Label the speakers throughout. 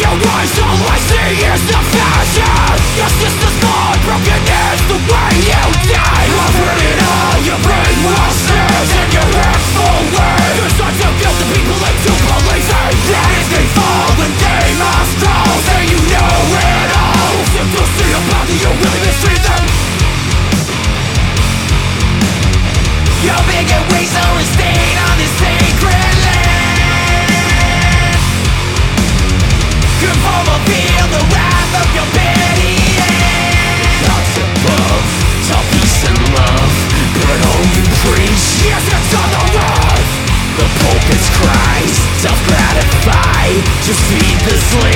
Speaker 1: your just feed this slave.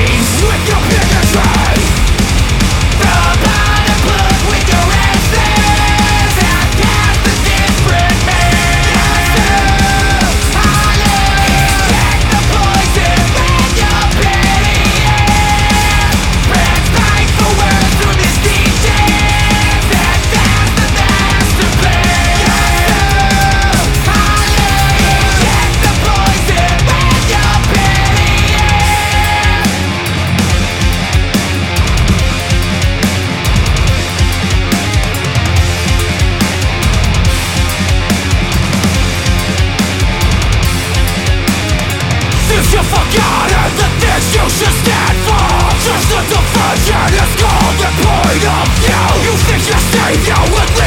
Speaker 1: you forgotten the things you should stand for? Just the the point of You think you're safe, you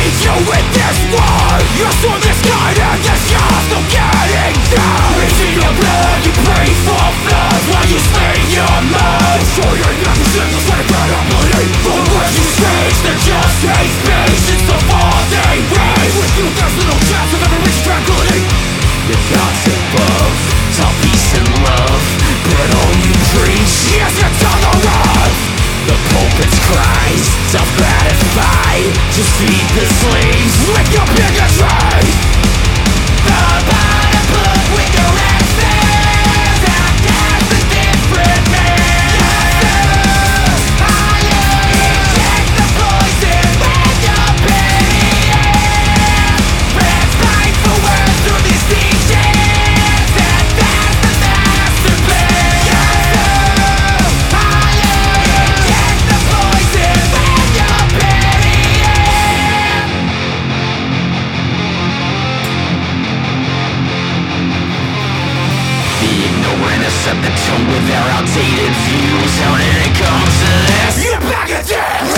Speaker 1: sacrifice Self-gratify to feed the slaves. With your bigotry The bottom blood their outdated views it to this? Back at!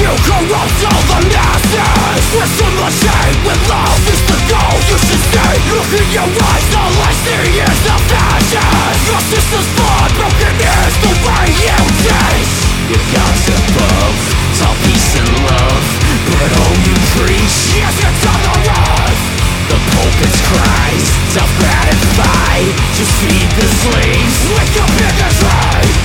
Speaker 1: You corrupt all the masses love You should Look in your eyes, The I is the fashion Your system's Vengeance on the rise. The christ. Cries Self-gratify. To feed the slaves with your in the